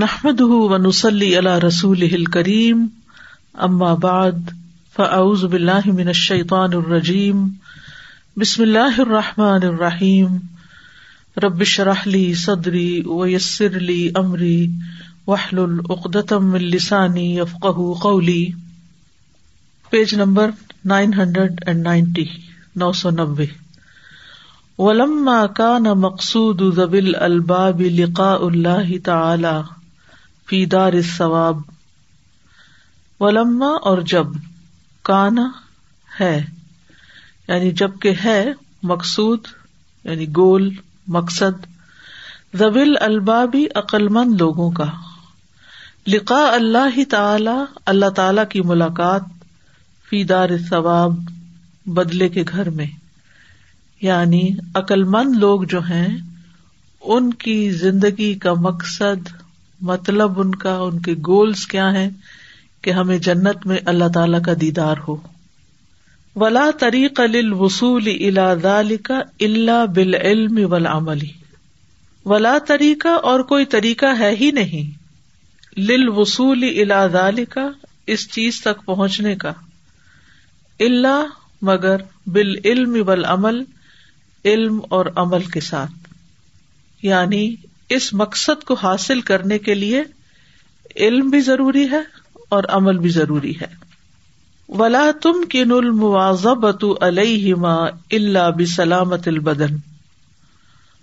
نحمد ونسلی علی رسول کریم اما بعد فاعوذ باللہ من الشیطان الرجیم بسم اللہ الرحمٰن الرحیم ربش رحلی صدری ویسر علی عمری وحل العقدم السانی افقہ قولی page number nine hundred and ninety نو سو نبے ولما کان مقصود الباب لقاء اللہ تعالی فی دار ثواب ولما اور جب کانا ہے یعنی جبکہ ہے مقصود یعنی گول، مقصد۔ زبل البابی عقل مند لوگوں کا۔ لقا اللہ تعالی اللہ تعالی کی ملاقات فی دار ثواب بدلے کے گھر میں۔ یعنی عقل مند لوگ جو ہیں، ان کی زندگی کا مقصد مطلب ان کا، ان کے گولس کیا ہے کہ ہمیں جنت میں اللہ تعالی کا دیدار ہو۔ ولا طریق وصول کا اللہ بال علم ولاملی ولا طریقہ اور کوئی طریقہ ہے ہی نہیں۔ لل وصول الا کا اس چیز تک پہنچنے کا۔ اللہ مگر بال علم عمل علم اور عمل کے ساتھ۔ یعنی اس مقصد کو حاصل کرنے کے لیے علم بھی ضروری ہے اور عمل بھی ضروری ہے۔ ولا تم کن المواظبت علیہما اللہ بسلامت البدن۔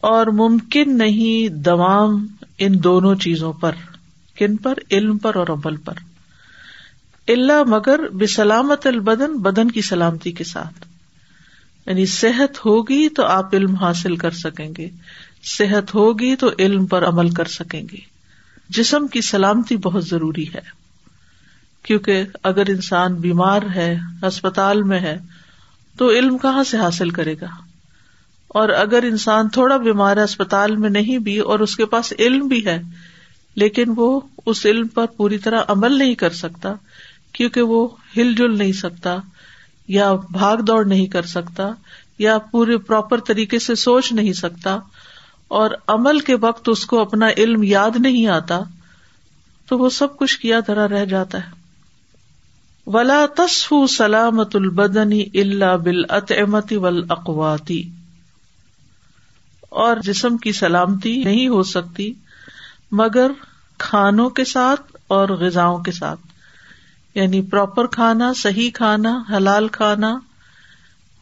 اور ممکن نہیں دوام ان دونوں چیزوں پر، کن پر؟ علم پر اور عمل پر۔ اللہ مگر بسلامت البدن، بدن کی سلامتی کے ساتھ۔ یعنی صحت ہوگی تو آپ علم حاصل کر سکیں گے۔ صحت ہوگی تو علم پر عمل کر سکیں گے۔ جسم کی سلامتی بہت ضروری ہے۔ کیونکہ اگر انسان بیمار ہے، ہسپتال میں ہے، تو علم کہاں سے حاصل کرے گا؟ اور اگر انسان تھوڑا بیمار ہے اسپتال میں نہیں بھی، اور اس کے پاس علم بھی ہے، لیکن وہ اس علم پر پوری طرح عمل نہیں کر سکتا، کیونکہ وہ ہل جل نہیں سکتا، یا بھاگ دوڑ نہیں کر سکتا، یا پورے پراپر طریقے سے سوچ نہیں سکتا اور عمل کے وقت اس کو اپنا علم یاد نہیں آتا، تو وہ سب کچھ کیا طرح رہ جاتا ہے۔ ولا تصف سلامت البدنی اللہ بال اطمتی ول اقواتی اور جسم کی سلامتی نہیں ہو سکتی، مگر کھانوں کے ساتھ اور غذا کے ساتھ۔ یعنی پراپر کھانا، صحیح کھانا، حلال کھانا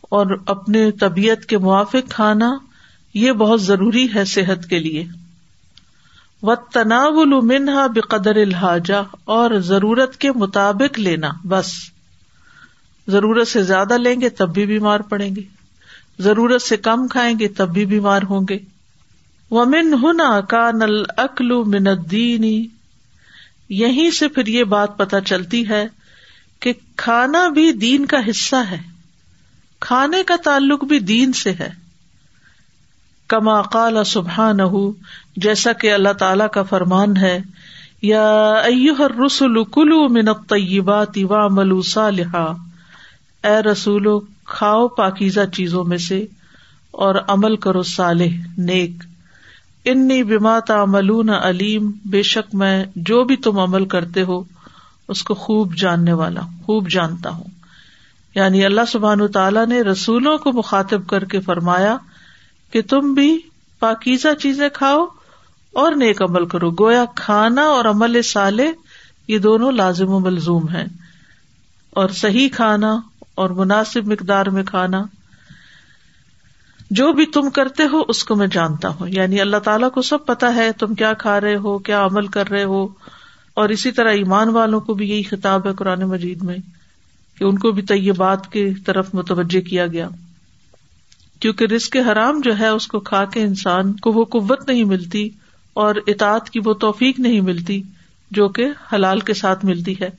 اور اپنے طبیعت کے موافق کھانا یہ بہت ضروری ہے صحت کے لیے۔ و تناول منہا بقدر الحاجہ اور ضرورت کے مطابق لینا، بس۔ ضرورت سے زیادہ لیں گے تب بھی بیمار پڑیں گے۔ ضرورت سے کم کھائیں گے تب بھی بیمار ہوں گے۔ ومن ہنا کا نل اکل من الدینی یہیں سے پھر یہ بات پتہ چلتی ہے کہ کھانا بھی دین کا حصہ ہے۔ کھانے کا تعلق بھی دین سے ہے۔ کما قال سبحان جیسا کہ اللہ تعالی کا فرمان ہے، یا رسول کلو من الطیبات وعملوا صالحا۔ اے رسولو، کھاؤ پاکیزہ چیزوں میں سے اور عمل کرو صالح، نیک۔ انی بما تعملون علیم، بے شک میں جو بھی تم عمل کرتے ہو، اس کو خوب جاننے والا، خوب جانتا ہوں۔ یعنی اللہ سبحان تعالیٰ نے رسولوں کو مخاطب کر کے فرمایا کہ تم بھی پاکیزہ چیزیں کھاؤ اور نیک عمل کرو۔ گویا کھانا اور عمل سالے یہ دونوں لازم و ملزوم ہے اور صحیح کھانا اور مناسب مقدار میں کھانا، جو بھی تم کرتے ہو اس کو میں جانتا ہوں۔ یعنی اللہ تعالیٰ کو سب پتا ہے تم کیا کھا رہے ہو، کیا عمل کر رہے ہو۔ اور اسی طرح ایمان والوں کو بھی یہی خطاب ہے قرآن مجید میں کہ ان کو بھی طیبات کی طرف متوجہ کیا گیا۔ کیونکہ رسک حرام جو ہے اس کو کھا کے انسان کو وہ قوت نہیں ملتی اور اطاعت کی وہ توفیق نہیں ملتی جو کہ حلال کے ساتھ ملتی ہے۔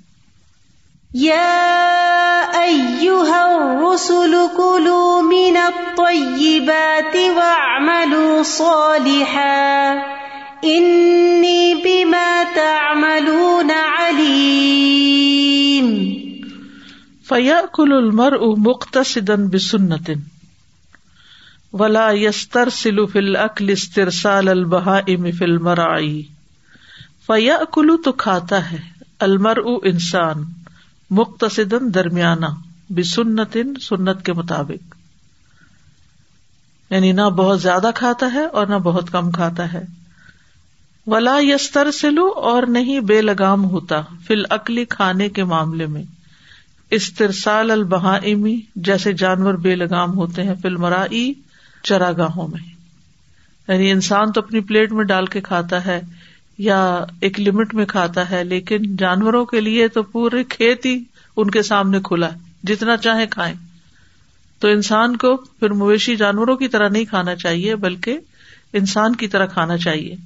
فیا کل المر مختصن بسنتن۔ ولا یستر سلو فل اکل استرسال البہا ام فل مرائی فیا کلو تو کھاتا ہے المر انسان مختصدن درمیانہ بسنت سنت کے مطابق۔ یعنی نہ بہت زیادہ کھاتا ہے اور نہ بہت کم کھاتا ہے۔ ولا یستر سلو اور نہیں بے لگام ہوتا فل عقلی کھانے کے معاملے میں۔ استرسال البہامی جیسے جانور بے لگام ہوتے ہیں فل مرائی چراگاہوں میں۔ یعنی انسان تو اپنی پلیٹ میں ڈال کے کھاتا ہے یا ایک لمٹ میں کھاتا ہے، لیکن جانوروں کے لیے تو پورے کھیت ہی ان کے سامنے کھلا ہے، جتنا چاہے کھائیں۔ تو انسان کو پھر مویشی جانوروں کی طرح نہیں کھانا چاہیے، بلکہ انسان کی طرح کھانا چاہیے۔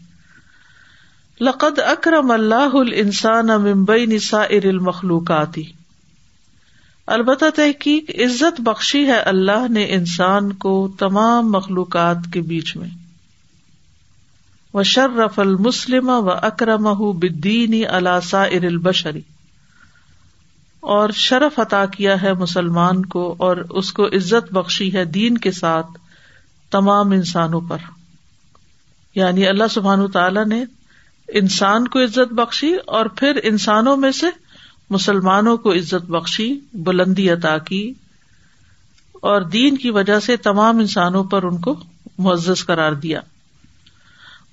لقد اکرم اللہ انسان ممبئی نسا ار مخلوقاتی البتہ تحقیق عزت بخشی ہے اللہ نے انسان کو تمام مخلوقات کے بیچ میں۔ و شرف المسلم و اکرم بدینی الاسا ار البشری اور شرف عطا کیا ہے مسلمان کو اور اس کو عزت بخشی ہے دین کے ساتھ تمام انسانوں پر۔ یعنی اللہ سبحان تعالی نے انسان کو عزت بخشی اور پھر انسانوں میں سے مسلمانوں کو عزت بخشی، بلندی عطا کی اور دین کی وجہ سے تمام انسانوں پر ان کو معزز قرار دیا۔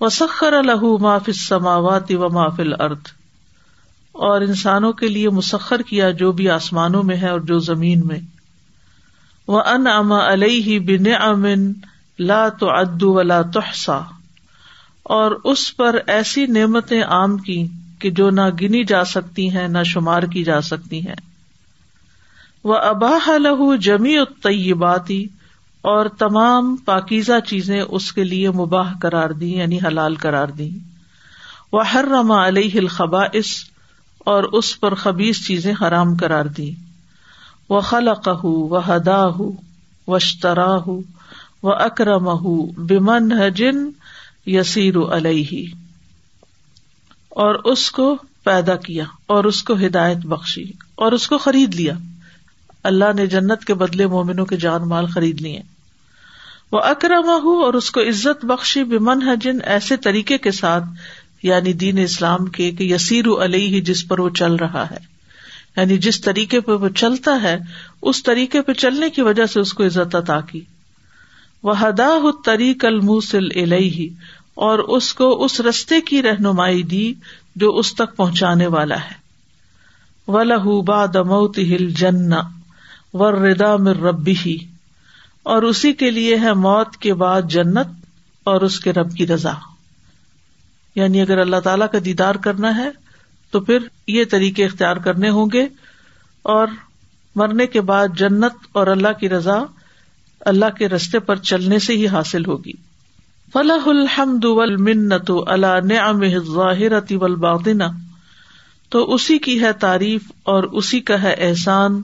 وسخر الح معاف سماوات و محفل ارد اور انسانوں کے لیے مسخر کیا جو بھی آسمانوں میں ہے اور جو زمین میں۔ وہ ان اما علیہ بن امن لا تو ادو ولا تحسا اور اس پر ایسی نعمتیں عام کی کہ جو نہ گنی جا سکتی ہیں، نہ شمار کی جا سکتی ہیں۔ وہ اباہ لہو جمی طیباتی اور تمام پاکیزہ چیزیں اس کے لیے مباح کرار دی یعنی حلال کرار دی وہ ہر رما علیہ الخبا اور اس پر خبیز چیزیں حرام کرار دی وہ خلق و ہدا و اشترا و اکرم بمن جن یسیر علیہ اور اس کو پیدا کیا، اور اس کو ہدایت بخشی، اور اس کو خرید لیا۔ اللہ نے جنت کے بدلے مومنوں کے جان مال خرید لیے۔ وہ اکرم اور اس کو عزت بخشی بمن جن ایسے طریقے کے ساتھ یعنی دین اسلام کے کہ یسیر علیہ ہی جس پر وہ چل رہا ہے۔ یعنی جس طریقے پہ وہ چلتا ہے، اس طریقے پہ چلنے کی وجہ سے اس کو عزت عطا کی۔ وہ ہدا طریق الموسل علیہ اور اس کو اس رستے کی رہنمائی دی جو اس تک پہنچانے والا ہے۔ و لہ باد موت ہل جن و ردا مر ربی اور اسی کے لیے ہے موت کے بعد جنت اور اس کے رب کی رضا۔ یعنی اگر اللہ تعالی کا دیدار کرنا ہے تو پھر یہ طریقے اختیار کرنے ہوں گے۔ اور مرنے کے بعد جنت اور اللہ کی رضا اللہ کے رستے پر چلنے سے ہی حاصل ہوگی۔ فلاح الحمد المنت اللہ نعم ظاہرتی والباطنہ۔ تو اسی کی ہے تعریف اور اسی کا ہے احسان،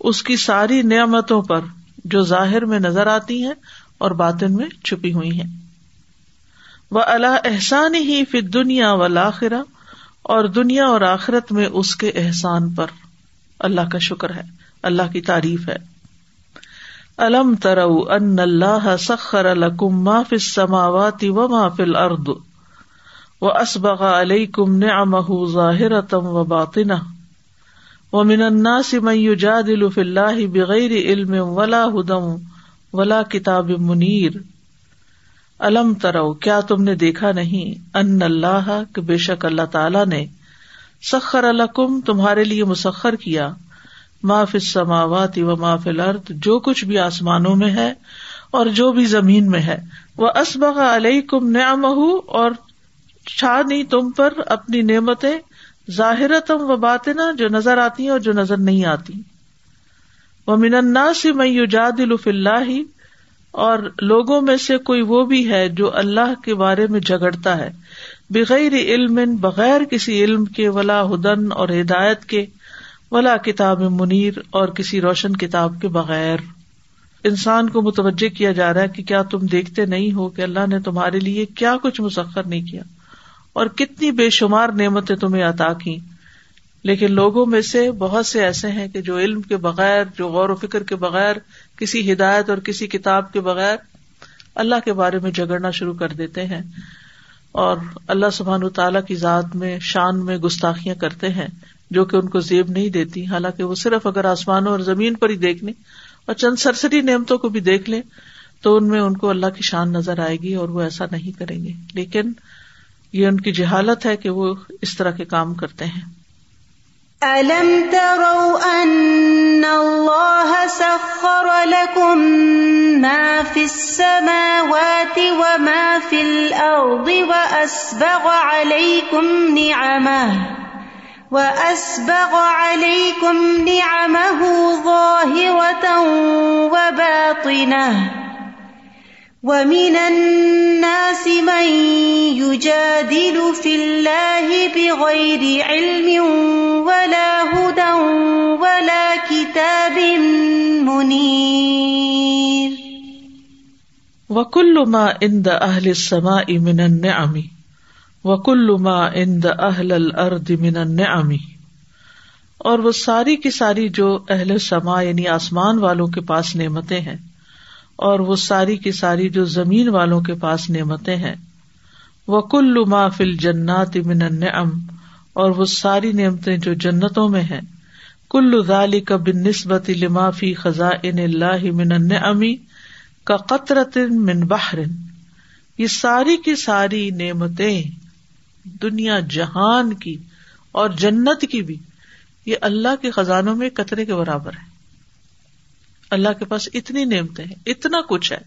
اس کی ساری نعمتوں پر جو ظاہر میں نظر آتی ہیں اور باطن میں چھپی ہوئی ہیں۔ وہ اللہ احسان ہی پھر دنیا و لاخرا اور دنیا اور آخرت میں اس کے احسان پر۔ اللہ کا شکر ہے، اللہ کی تعریف ہے۔ الم ترو ان اللہ سخر الکم ما فی السماوات و ما فی الارض و اسبغ علیکم نعمہ ظاہرتم و باطنہ ومن الناس من يجادل في الله بغیر علم ولا هدى ولا کتاب منیر الم ترو کیا تم نے دیکھا نہیں ان اللہ کہ بے شک اللہ تعالی نے سخر الکم تمہارے لیے مسخر کیا ما فی السماوات و ما فی الارض، جو کچھ بھی آسمانوں میں ہے اور جو بھی زمین میں ہے۔ وہ اسبغ علیکم نعمہ، اور چھا نہیں تم پر اپنی نعمتیں ظاہر تم و باطنا، جو نظر آتی ہیں اور جو نظر نہیں آتی۔ وہ من الناس من یجادل فی اللہ، اور لوگوں میں سے کوئی وہ بھی ہے جو اللہ کے بارے میں جگڑتا ہے۔ بغیر علم، بغیر کسی علم کے، ولا ہدن اور ہدایت کے۔ ولا کتاب منیر اور کسی روشن کتاب کے بغیر۔ انسان کو متوجہ کیا جا رہا ہے کہ کیا تم دیکھتے نہیں ہو کہ اللہ نے تمہارے لیے کیا کچھ مسخر نہیں کیا۔ اور کتنی بے شمار نعمتیں تمہیں عطا کی لیکن لوگوں میں سے بہت سے ایسے ہیں کہ جو علم کے بغیر، جو غور و فکر کے بغیر، کسی ہدایت اور کسی کتاب کے بغیر اللہ کے بارے میں جگڑنا شروع کر دیتے ہیں۔ اور اللہ سبحان تعالیٰ کی ذات میں، شان میں گستاخیاں کرتے ہیں۔ جو کہ ان کو زیب نہیں دیتی، حالانکہ وہ صرف اگر آسمانوں اور زمین پر ہی دیکھ لیں اور چند سرسری نعمتوں کو بھی دیکھ لیں، تو ان میں ان کو اللہ کی شان نظر آئے گی اور وہ ایسا نہیں کریں گے۔ لیکن یہ ان کی جہالت ہے کہ وہ اس طرح کے کام کرتے ہیں۔ أَلَمْ تَرَوْا أَنَّ اللَّهَ سَخَّرَ لَكُم مَّا فِي السَّمَاوَاتِ وَمَا فِي الْأَرْضِ وَأَسْبَغَ عَلَيْكُمْ نِعَمَهُ وَأَسْبَغَ عَلَيْكُمْ نِعَمَهُ ظَاهِرَةً وَبَاطِنَةً وَمِنَ النَّاسِ مَن يُجَادِلُ فِي اللَّهِ بِغَيْرِ عِلْمٍ وَلَا هُدًى وَلَا كِتَابٍ مُنِيرٍ وَكُلُّ مَا عِندَ أَهْلِ السَّمَاءِ مِنَ النِّعَمِ وَكُلُّ مَا عِندَ أَهْلِ الْأَرْضِ مِنَ النِّعَمِ اور وہ ساری کی ساری جو اہل سما یعنی آسمان والوں کے پاس نعمتیں ہیں اور وہ ساری کی ساری جو زمین والوں کے پاس نعمتیں ہیں۔ وہ کل ما فل جنات من النعم اور وہ ساری نعمتیں جو جنتوں میں ہیں۔ کل ذالک بالنسبت لما فی خزائن اللہ من النعمی کا قطرت من بحر۔ یہ ساری کی ساری نعمتیں دنیا جہان کی اور جنت کی بھی، یہ اللہ کے خزانوں میں قطرے کے برابر ہے۔ اللہ کے پاس اتنی نعمتیں ہیں، اتنا کچھ ہے۔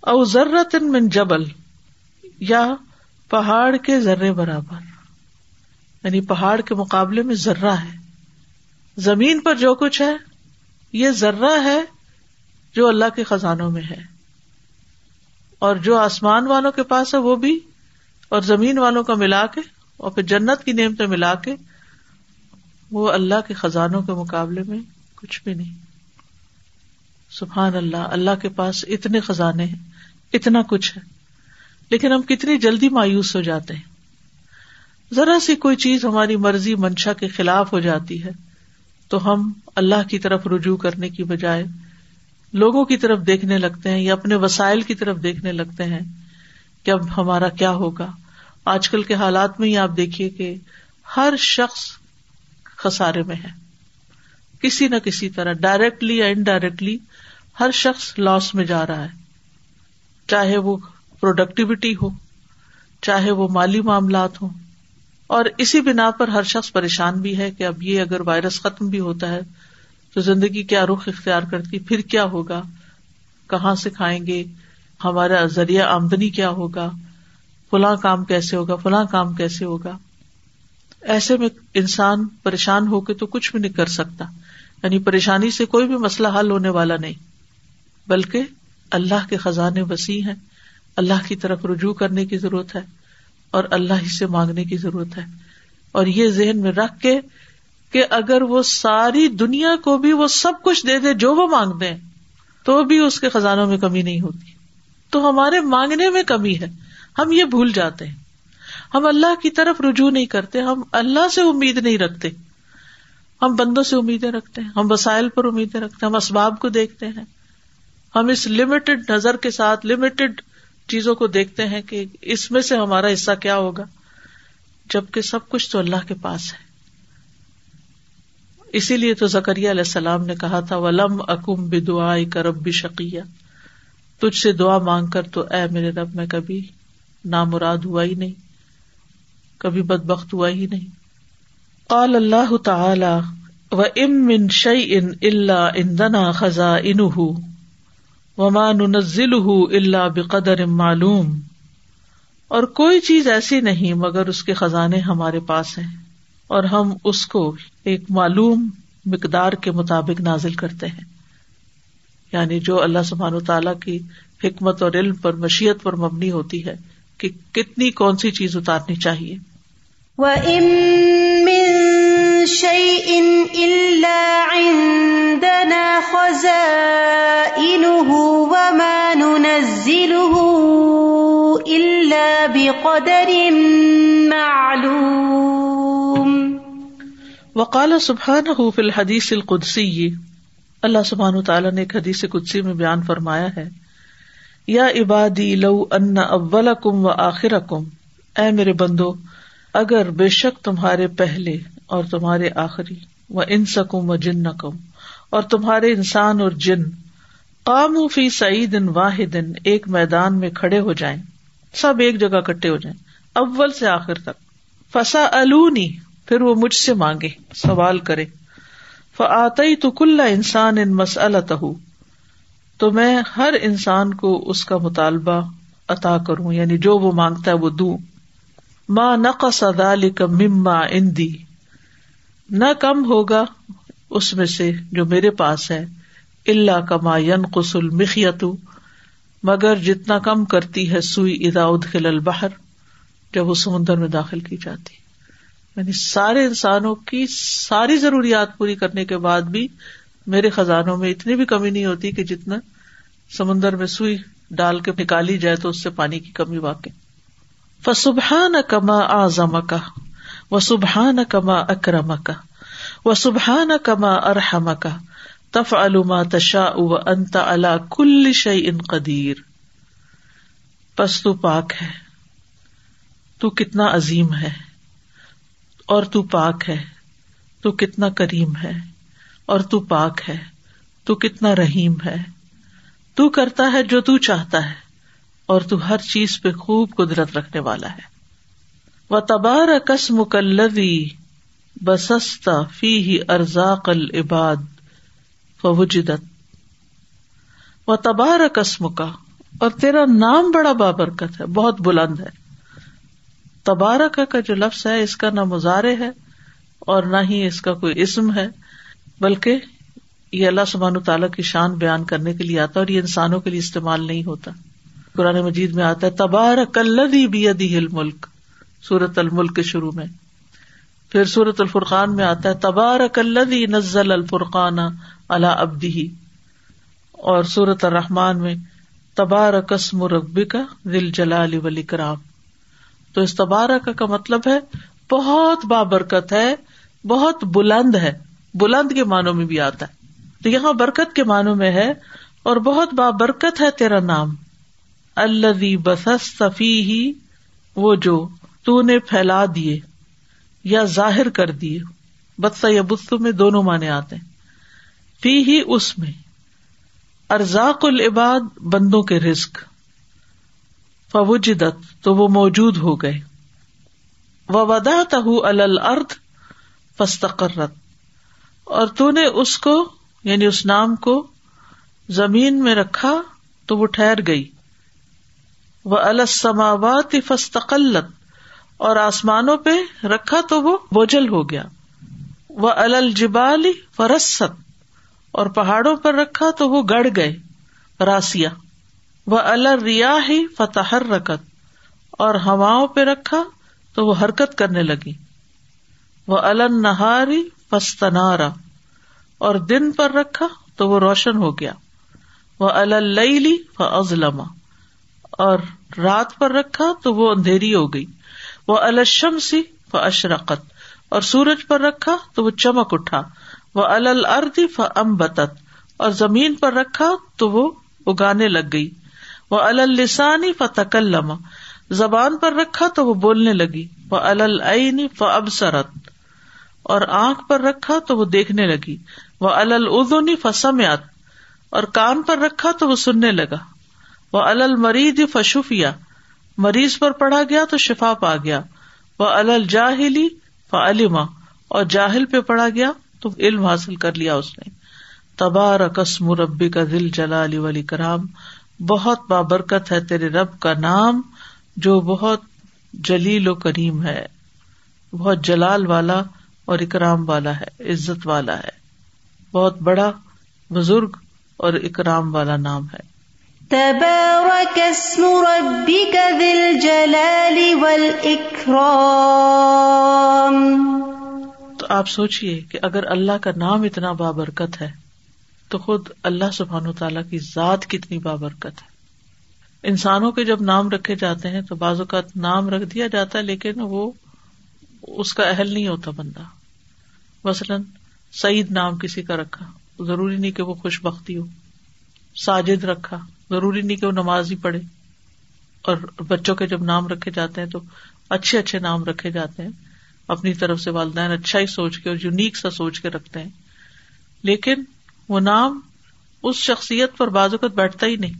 او ضرورت من جبل، یا پہاڑ کے ذرے برابر۔ یعنی پہاڑ کے مقابلے میں ذرہ ہے۔ زمین پر جو کچھ ہے، یہ ذرہ ہے جو اللہ کے خزانوں میں ہے۔ اور جو آسمان والوں کے پاس ہے، وہ بھی اور زمین والوں کا ملا کے اور پھر جنت کی نعمتیں ملا کے وہ اللہ کے خزانوں کے مقابلے میں کچھ بھی نہیں۔ سبحان اللہ اللہ کے پاس اتنے خزانے ہیں، اتنا کچھ ہے۔ لیکن ہم کتنی جلدی مایوس ہو جاتے ہیں۔ ذرا سی کوئی چیز ہماری مرضی منشا کے خلاف ہو جاتی ہے تو ہم اللہ کی طرف رجوع کرنے کی بجائے لوگوں کی طرف دیکھنے لگتے ہیں یا اپنے وسائل کی طرف دیکھنے لگتے ہیں کہ اب ہمارا کیا ہوگا۔ آج کل کے حالات میں ہی آپ دیکھیے کہ ہر شخص خسارے میں ہے۔ کسی نہ کسی طرح ڈائریکٹلی یا انڈائریکٹلی ہر شخص لاس میں جا رہا ہے۔ چاہے وہ پروڈکٹیوٹی ہو، چاہے وہ مالی معاملات ہوں۔ اور اسی بنا پر ہر شخص پریشان بھی ہے کہ اب یہ اگر وائرس ختم بھی ہوتا ہے، تو زندگی کیا رخ اختیار کرتی، پھر کیا ہوگا؟ کہاں سے کھائیں گے؟ ہمارا ذریعہ آمدنی کیا ہوگا؟ فلاں کام کیسے ہوگا، فلاں کام کیسے ہوگا۔ ایسے میں انسان پریشان ہو کے تو کچھ بھی نہیں کر سکتا۔ یعنی پریشانی سے کوئی بھی مسئلہ حل ہونے والا نہیں۔ بلکہ اللہ کے خزانے وسیع ہیں۔ اللہ کی طرف رجوع کرنے کی ضرورت ہے اور اللہ ہی سے مانگنے کی ضرورت ہے۔ اور یہ ذہن میں رکھ کے کہ اگر وہ ساری دنیا کو بھی وہ سب کچھ دے دے جو وہ مانگتے ہیں تو بھی اس کے خزانوں میں کمی نہیں ہوتی۔ تو ہمارے مانگنے میں کمی ہے۔ ہم یہ بھول جاتے ہیں۔ ہم اللہ کی طرف رجوع نہیں کرتے، ہم اللہ سے امید نہیں رکھتے۔ ہم بندوں سے امیدیں رکھتے ہیں، ہم وسائل پر امیدیں رکھتے ہیں، ہم اسباب کو دیکھتے ہیں۔ ہم اس لمیٹڈ نظر کے ساتھ لمیٹڈ چیزوں کو دیکھتے ہیں کہ اس میں سے ہمارا حصہ کیا ہوگا۔ جبکہ سب کچھ تو اللہ کے پاس ہے۔ اسی لیے تو زکریہ علیہ السلام نے کہا تھا، ولم اکم بے دعا کرب بھی شکیہ تجھ سے دعا مانگ کر تو اے میرے رب، میں کبھی نامراد ہوا ہی نہیں، کبھی بد بخت ہوا ہی نہیں۔ قال اللہ تعالی و ام من شعی ان اللہ اندنا خزاں ان ومان نزل اللہ بقدر معلوم۔ اور کوئی چیز ایسی نہیں مگر اس کے خزانے ہمارے پاس ہیں، اور ہم اس کو ایک معلوم مقدار کے مطابق نازل کرتے ہیں۔ یعنی جو اللہ سبحان و تعالی کی حکمت اور علم پر مشیت پر مبنی ہوتی ہے کہ کتنی کون سی چیز اتارنی چاہیے؟ وقال سبحان فی الحدیث القدسی اللہ سبحان تعالیٰ نے ایک حدیث قدسی میں بیان فرمایا ہے۔ یا عبادی لو ان اول کم و آخر کم اے میرے بندو، اگر بے شک تمہارے پہلے اور تمہارے آخری، و ان سکم و جن نقم اور تمہارے انسان اور جن قام فی سعید ان واحد، ایک میدان میں کھڑے ہو جائیں۔ سب ایک جگہ کٹے ہو جائیں، اول سے آخر تک۔ فسا الونی پھر وہ مجھ سے مانگے، سوال کرے۔ فعطی تو کل انسان ان مسلط تو میں ہر انسان کو اس کا مطالبہ عطا کروں یعنی جو وہ مانگتا ہے وہ دوں۔ ماں نقص ذلك مما اندی نہ کم ہوگا اس میں سے جو میرے پاس ہے اللہ کما ین قسل مخیت مگر جتنا کم کرتی ہے سوئی ادا ادخل البحر، جب وہ سمندر میں داخل کی جاتی۔ یعنی سارے انسانوں کی ساری ضروریات پوری کرنے کے بعد بھی میرے خزانوں میں اتنی بھی کمی نہیں ہوتی کہ جتنا سمندر میں سوئی ڈال کے نکالی جائے تو اس سے پانی کی کمی واقع۔ فسبحان کما آزم کا و سبحان کما اکرم کا و سبحان کما ارحم کا تف علما تشا و انت اللہ کل شعی ان قدیر۔ پس تو پاک ہے۔ تو کتنا عظیم ہے۔ اور تو پاک ہے۔ تو کتنا کریم ہے۔ اور تو پاک ہے، تو کتنا رحیم ہے۔ تو کرتا ہے جو تو چاہتا ہے، اور تو ہر چیز پہ خوب قدرت رکھنے والا ہے۔ وہ تبار کس مکلوی بسستا فی ہی ارزاق العباد فوجدت۔ و تبار قسم کا اور تیرا نام بڑا بابرکت ہے، بہت بلند ہے۔ تبارک کا جو لفظ ہے، اس کا نہ مظاہرے ہے، اور نہ ہی اس کا کوئی اسم ہے۔ بلکہ یہ اللہ سبحان تعالیٰ کی شان بیان کرنے کے لیے آتا ہے اور یہ انسانوں کے لیے استعمال نہیں ہوتا۔ قرآن مجید میں آتا ہے تبار کلدی بی ملک سورت الملک کے شروع میں۔ پھر سورت الفرقان میں آتا ہے تبار کلدی نزل الفرقان اللہ ابدی اور سورت الرحمان میں تبار قسم رقبی کا دل جلال ولی کرام تو اس تبارک کا مطلب ہے، بہت بابرکت ہے، بہت بلند ہے۔ بلند کے معنوں میں بھی آتا ہے۔ تو یہاں برکت کے معنوں میں ہے اور بہت بابرکت ہے تیرا نام۔ اللہ بس صفی ہی وہ جو تو نے پھیلا دیے یا ظاہر کر دیے۔ بتسا یا بتو میں دونوں معنی آتے ہیں۔ فی ہی اس میں۔ ارزاق العباد، بندوں کے رسک فوجدت، تو وہ موجود ہو گئے۔ و ودا تہ الرد فستقرت اور تو نے اس کو یعنی اس نام کو زمین میں رکھا تو وہ ٹھہر گئی۔ وہ السماوات فستقلت اور آسمانوں پہ رکھا تو وہ بوجھل ہو گیا۔ وہ الجبال فرست۔ اور پہاڑوں پر رکھا تو وہ گڑ گئے۔ راسیا وہ الریا ہی فتح رکت اور ہواؤں پہ رکھا تو وہ حرکت کرنے لگی۔ وہ النہاری فستنارا اور دن پر رکھا تو وہ روشن ہو گیا۔ وہ اللی فضلما اور رات پر رکھا تو وہ اندھیری ہو گئی۔ وہ الشم سی اشرقت اور سورج پر رکھا تو وہ چمک اٹھا۔ وہ الردی ف بتت اور زمین پر رکھا تو وہ اگانے لگ گئی۔ وہ السانی ف زبان پر رکھا تو وہ بولنے لگی۔ وہ العینی ف اور آنکھ پر رکھا تو وہ دیکھنے لگی۔ وہ الدنی فسمیات اور کان پر رکھا تو وہ سننے لگا۔ وہ المرید فشفیا۔ مریض پر پڑا گیا تو شفا پا گیا۔ وہ الجاہلی ف اور جاہل پہ پڑا گیا تو علم حاصل کر لیا اس نے۔ تبار قسم ربی کا دل جلا علی ولی کرام بہت بابرکت ہے تیرے رب کا نام، جو بہت جلیل و کریم ہے۔ بہت جلال والا اور اکرام والا ہے عزت والا ہے۔ بہت بڑا بزرگ اور اکرام والا نام ہے۔ تو آپ سوچیے کہ اگر اللہ کا نام اتنا بابرکت ہے تو خود اللہ سبحان و تعالیٰ کی ذات کتنی بابرکت ہے۔ انسانوں کے جب نام رکھے جاتے ہیں تو بعض اوقات نام رکھ دیا جاتا ہے لیکن وہ اس کا اہل نہیں ہوتا بندہ۔ مثلاً سعید نام کسی کا رکھا، ضروری نہیں کہ وہ خوش بختی ہو، ساجد رکھا، ضروری نہیں کہ وہ نماز ہی پڑھے۔ اور بچوں کے جب نام رکھے جاتے ہیں تو اچھے اچھے نام رکھے جاتے ہیں۔ اپنی طرف سے والدین اچھا ہی سوچ کے اور یونیک سا سوچ کے رکھتے ہیں۔ لیکن وہ نام اس شخصیت پر بازوقت بیٹھتا ہی نہیں۔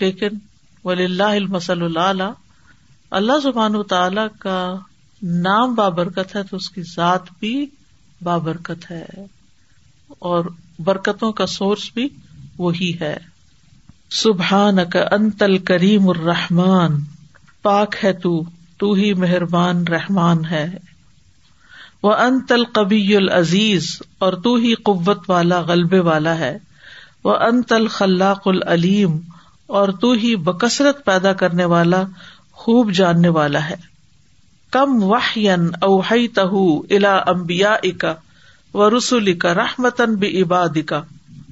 لیکن ولی اللہ المسل اللہ اللہ زبان تعالی کا نام بابرکت ہے تو اس کی ذات بھی بابرکت ہے اور برکتوں کا سورس بھی وہی ہے۔ سبحان کا انتل کریم الرحمان پاک ہے تو تو ہی مہربان رحمان ہے۔ وہ انتل قبی العزیز، اور تو ہی قوت والا، غلبے والا ہے۔ وہ انتل خلاق العلیم، اور تو ہی بکثرت پیدا کرنے والا، خوب جاننے والا ہے۔ کم وحین اوہی تہ الا امبیا اکا و رسول کا رحمتن بھی عباد کا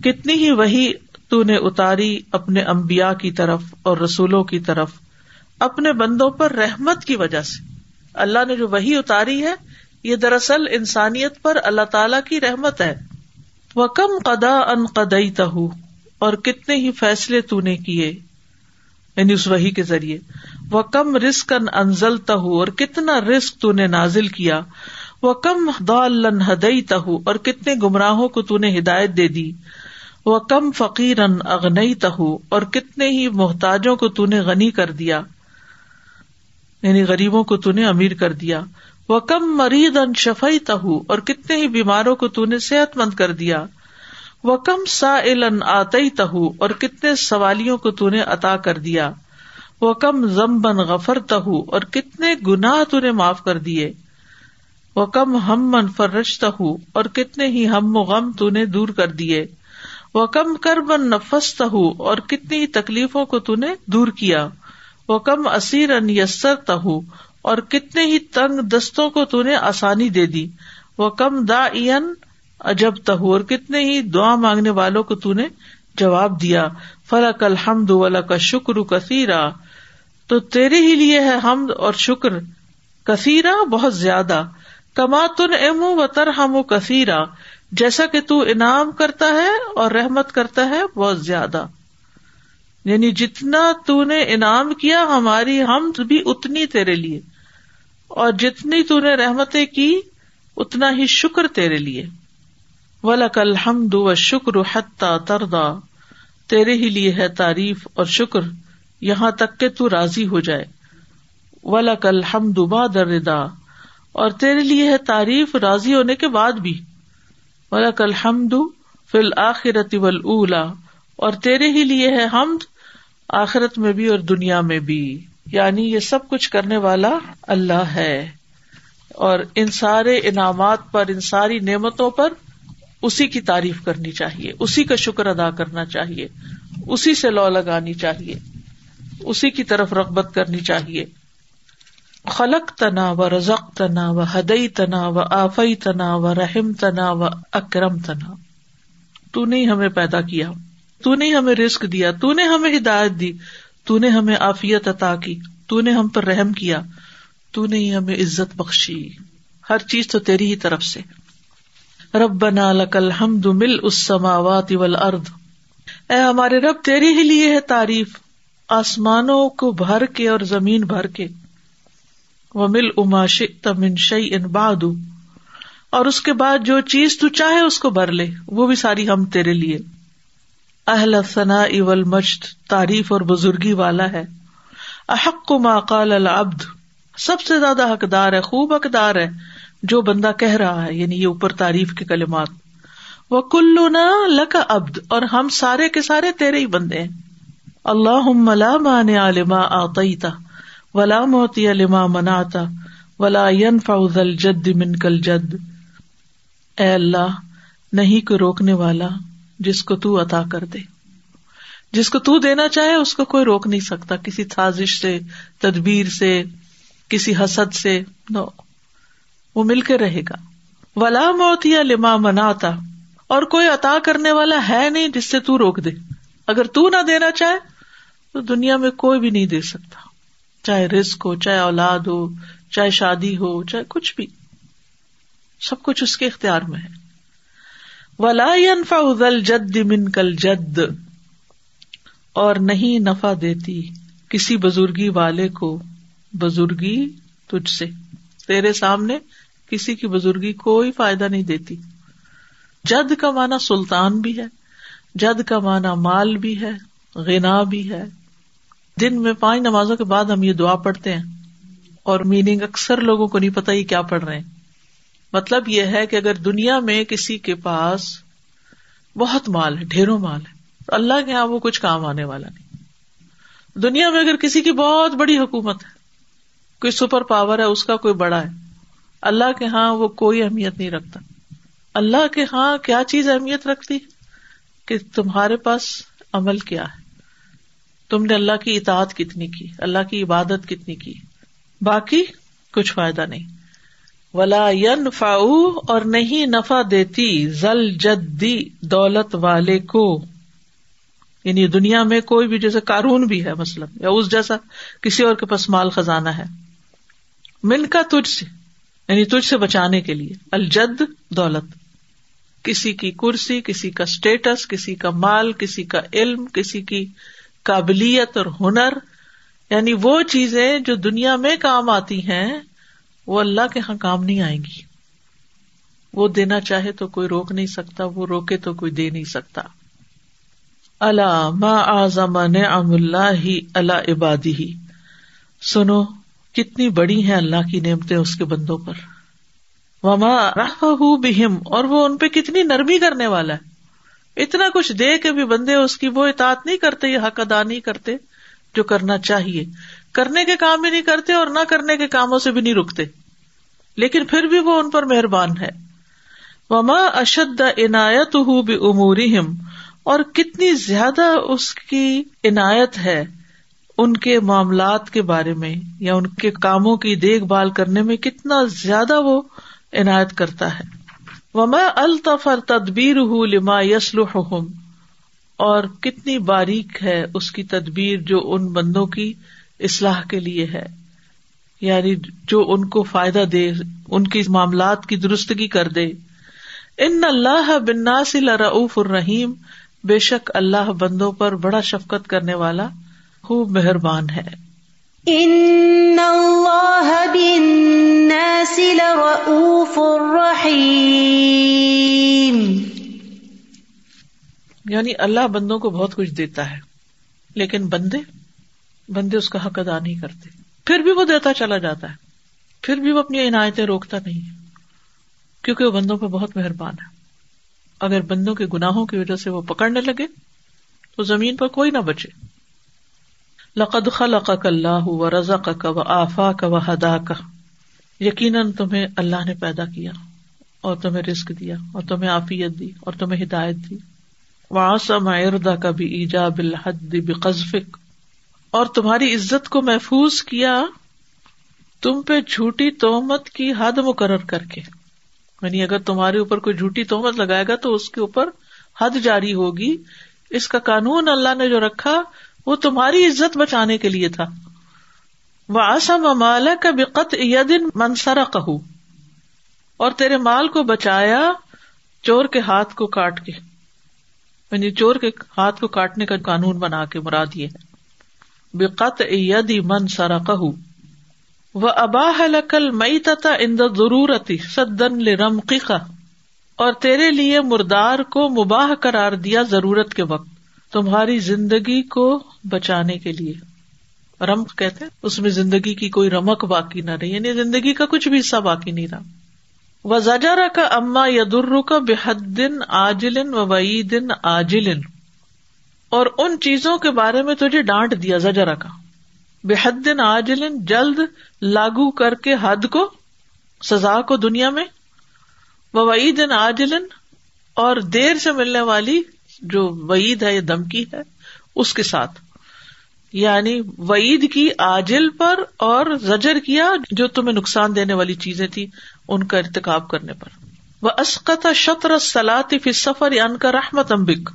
کتنی ہی وہی تو نے اتاری اپنے امبیا کی طرف اور رسولوں کی طرف، اپنے بندوں پر رحمت کی وجہ سے۔ اللہ نے جو وہی اتاری ہے، یہ دراصل انسانیت پر اللہ تعالی کی رحمت ہے۔ وہ کم قدا ان قدئی تہ اور کتنے ہی فیصلے تو نے کیے۔ یعنی اس وہی کے ذریعے۔ وہ کم رسک ان انزل تہ اور کتنا رسک تو نے نازل کیا۔ وہ کم دالن ہدئی تہ اور کتنے گمراہوں کو تو نے ہدایت دے دی۔ وہ کم فقیر ان اغنئی تہ اور کتنے ہی محتاجوں کو تو نے غنی کر دیا۔ یعنی غریبوں کو تو نے امیر کر دیا۔ وہ کم مرید ان شفئی تہ اور کتنے ہی بیماروں کو تو نے صحت مند کر دیا۔ وہ کم سا علن تہ اور کتنے سوالیوں کو تو نے عطا کر دیا۔ وہ کم ضمبن غفر تہ اور کتنے گناہ تو نے معاف کر دیے۔ وہ کم ہم من فرشتہ اور کتنے ہی ہم و غم تو نے دور کر دیے۔ وہ کم کربن نفست اور کتنی تکلیفوں کو تو نے دور کیا۔ وہ کم اسیر ان یسر تہ اور کتنے ہی تنگ دستوں کو تو نے آسانی دے دی۔ وہ کم دا این اجب کتنے ہی دعا مانگنے والوں کو تو نے جواب دیا فلک الحمد ولا کا شکر کثیرا تو تیرے ہی لیے ہے حمد اور شکر کثیرا بہت زیادہ۔ کما تن ام و ترہم کثیرا جیسا کہ تو انعام کرتا ہے اور رحمت کرتا ہے، بہت زیادہ۔ یعنی جتنا تو نے انعام کیا، ہماری ہم بھی اتنی تیرے لیے۔ اور جتنی تو نے رحمتیں کی، اتنا ہی شکر تیرے لیے۔ ولک الحمد و شکر حتہ تردا تیرے ہی لیے ہے تعریف اور شکر، یہاں تک کہ تو راضی ہو جائے۔ ولک الحمد باد ردا اور تیرے لیے ہے تعریف راضی ہونے کے بعد بھی۔ ولک الحمد فل آخرت اولا اور تیرے ہی لیے ہے حمد آخرت میں بھی اور دنیا میں بھی۔ یعنی یہ سب کچھ کرنے والا اللہ ہے۔ اور ان سارے انعامات پر، ان ساری نعمتوں پر اسی کی تعریف کرنی چاہیے، اسی کا شکر ادا کرنا چاہیے، اسی سے لو لگانی چاہیے، اسی کی طرف رغبت کرنی چاہیے۔ خلق تنا و رزق تنا و ہدئی تنا و آفئی تنا و رحم تنا و اکرم تنا تو نہیں ہمیں پیدا کیا، تو نے ہمیں رسک دیا، تو نے ہمیں ہدایت دی، تو نے ہمیں آفیت عطا کی، تو نے ہم پر رحم کیا، تو نے ہمیں عزت بخشی۔ ہر چیز تو تیری ہی طرف سے۔ رب بنا لکل حمد مل اس سماوات ارد اے ہمارے رب تیری ہی لیے ہے تعریف۔ آسمانوں کو بھر کے اور زمین بھر کے۔ وہ مل اما تمن شعی ان باد اور اس کے بعد جو چیز تو چاہے اس کو بھر لے، وہ بھی ساری ہم تیرے لیے۔ اہل ثنا اول مجد تعریف اور بزرگی والا ہے۔ احق ما قال العبد۔ سب سے زیادہ حقدار ہے، خوب حقدار ہے۔ جو بندہ کہہ رہا ہے یعنی یہ اوپر تعریف کے کلمات۔ وہ کلو نہ لک ابد اور ہم سارے کے سارے تیرے ہی بندے ہیں۔ اللہ ملا مان علما آتا ولا موتی علما مناتا ولا فوزل جد من کل جد اے اللہ، نہیں کو روکنے والا جس کو تو عطا کر دے۔ جس کو تو دینا چاہے، اس کو کوئی روک نہیں سکتا۔ کسی سازش سے، تدبیر سے، کسی حسد سے، نو۔ وہ مل کے رہے گا۔ ولا موت یا لما مناتا اور کوئی عطا کرنے والا ہے نہیں جس سے تو روک دے۔ اگر تو نہ دینا چاہے، تو دنیا میں کوئی بھی نہیں دے سکتا۔ چاہے رسک ہو، چاہے اولاد ہو، چاہے شادی ہو، چاہے کچھ بھی۔ سب کچھ اس کے اختیار میں ہے۔ ولا ادل جد من کل جد اور نہیں نفع دیتی کسی بزرگی والے کو، بزرگی تجھ سے۔ تیرے سامنے کسی کی بزرگی کوئی فائدہ نہیں دیتی۔ جد کا مانا سلطان بھی ہے، جد کا مانا مال بھی ہے، غنا بھی ہے۔ دن میں پانچ نمازوں کے بعد ہم یہ دعا پڑھتے ہیں۔ اور میننگ اکثر لوگوں کو نہیں پتا یہ کیا پڑھ رہے ہیں۔ مطلب یہ ہے کہ اگر دنیا میں کسی کے پاس بہت مال ہے، ڈھیروں مال ہے، تو اللہ کے یہاں وہ کچھ کام آنے والا نہیں۔ دنیا میں اگر کسی کی بہت بڑی حکومت ہے، کوئی سپر پاور ہے، اس کا کوئی بڑا ہے اللہ کے ہاں وہ کوئی اہمیت نہیں رکھتا۔ اللہ کے ہاں کیا چیز اہمیت رکھتی؟ کہ تمہارے پاس عمل کیا ہے۔ تم نے اللہ کی اطاعت کتنی کی؟ اللہ کی عبادت کتنی کی؟ باقی کچھ فائدہ نہیں۔ ولا ین فاؤ اور نہیں نفع دیتی زل جدی دولت والے کو۔ یعنی دنیا میں کوئی بھی جیسے کارون بھی ہے، مثلاً، یا اس جیسا کسی اور کے پاس مال خزانہ ہے۔ من کا تجھ سے۔ یعنی تجھ سے بچانے کے لیے، الجد دولت۔ کسی کی کرسی، کسی کا اسٹیٹس کسی کا مال، کسی کا علم، کسی کی قابلیت اور ہنر۔ یعنی وہ چیزیں جو دنیا میں کام آتی ہیں، وہ اللہ کے یہاں کام نہیں آئیں گی۔ وہ دینا چاہے تو کوئی روک نہیں سکتا، وہ روکے تو کوئی دے نہیں سکتا۔ اللہ ما آزم اللہ ہی اللہ عبادی ہی سنو کتنی بڑی ہیں اللہ کی نعمتیں اس کے بندوں پر۔ وما بہم اور وہ ان پہ کتنی نرمی کرنے والا ہے۔ اتنا کچھ دے کے بھی بندے اس کی وہ اطاعت نہیں کرتے، یہ حق ادا نہیں کرتے جو کرنا چاہیے۔ کرنے کے کام بھی نہیں کرتے اور نہ کرنے کے کاموں سے بھی نہیں رکتے۔ لیکن پھر بھی وہ ان پر مہربان ہے۔ وما اشد عنایت ہُو بھی اموری اور کتنی زیادہ اس کی عنایت ہے۔ ان کے معاملات کے بارے میں یا ان کے کاموں کی دیکھ بھال کرنے میں کتنا زیادہ وہ عنایت کرتا ہے۔ وما الطفر تدبیر ہُ لما یسلحم اور کتنی باریک ہے اس کی تدبیر جو ان بندوں کی اصلاح کے لیے ہے۔ یعنی جو ان کو فائدہ دے، ان کی معاملات کی درستگی کر دے۔ ان اللہ بناس رعف الرحیم بے شک اللہ بندوں پر بڑا شفقت کرنے والا خوب مہربان ہے۔ ان اللہ بالناس لرؤوف الرحیم۔ یعنی اللہ بندوں کو بہت کچھ دیتا ہے لیکن بندے بندے اس کا حق ادا نہیں کرتے۔ پھر بھی وہ دیتا چلا جاتا ہے۔ پھر بھی وہ اپنی عنایتیں روکتا نہیں کیونکہ وہ بندوں پہ بہت مہربان ہے۔ اگر بندوں کے گناہوں کی وجہ سے وہ پکڑنے لگے تو زمین پر کوئی نہ بچے۔ لقد خلقك اللہ و رضا کا و آفا کا و ہدا کا یقیناً تمہیں اللہ نے پیدا کیا اور تمہیں رسک دیا اور تمہیں آفیت دی اور تمہیں ہدایت دی. واسم اردا کا بھی ایجاب الحد بقذفک اور تمہاری عزت کو محفوظ کیا، تم پہ جھوٹی تومت کی حد مقرر کر کے. یعنی اگر تمہارے اوپر کوئی جھوٹی تومت لگائے گا تو اس کے اوپر حد جاری ہوگی. اس کا قانون اللہ نے جو رکھا وہ تمہاری عزت بچانے کے لیے تھا۔ وہ آسم مال کا بقت یدن منسرا کہ اور تیرے مال کو بچایا چور کے ہاتھ کو کاٹ کے۔ یعنی چور کے ہاتھ کو کاٹنے کا قانون بنا کے مراد یہ ہے۔ بقت یدی من سرا کہ وہ اباہ لکل مئی تتا ان ضرورتی سدن لمقا اور تیرے لیے مردار کو مباح قرار دیا ضرورت کے وقت۔ تمہاری زندگی کو بچانے کے لیے۔ رمق کہتے اس میں زندگی کی کوئی رمک باقی نہ رہی یعنی زندگی کا کچھ بھی حصہ باقی نہیں رہا۔ وہ زجارا کا اما یدر کا بحد دن آجلن و وئی دن آجلن اور ان چیزوں کے بارے میں تجھے ڈانٹ دیا زجرا کا بے حد دن آجلن جلد لاگو کر کے حد کو، سزا کو دنیا میں۔ وعید دن آجلن اور دیر سے ملنے والی جو وعید ہے یا دمکی ہے، اس کے ساتھ۔ یعنی وعید کی آجل پر اور زجر کیا جو تمہیں نقصان دینے والی چیزیں تھی ان کا ارتقاب کرنے پر۔ وہ اسقط شطر سلاطف سفر ان کا رحمت امبک